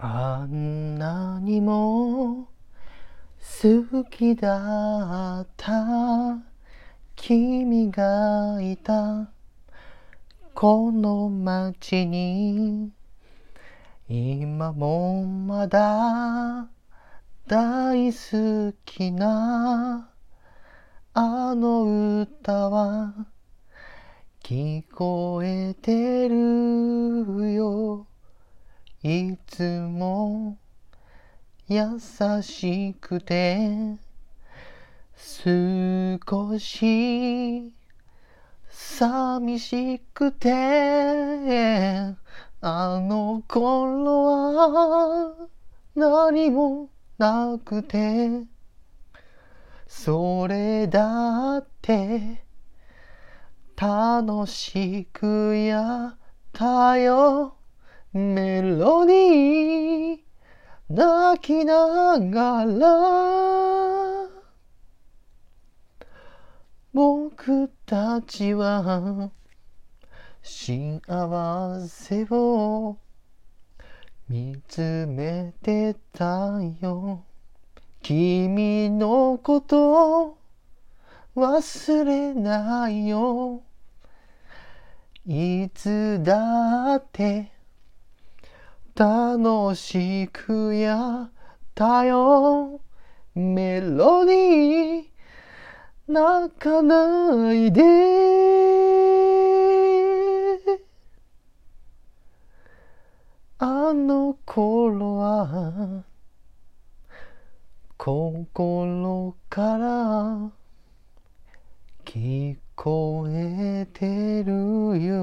あんなにも好きだった君がいたこの街に今もまだ大好きなあの歌は聞こえてるよいつも優しくて少し寂しくてあの頃は何もなくてそれだって楽しくやったよ。メロディー泣きながら僕たちは幸せを見つめてたよ。君のこと忘れないよ。いつだって楽しくやったよ。メロディー泣かないで。あの頃は心から聞こえてるよ。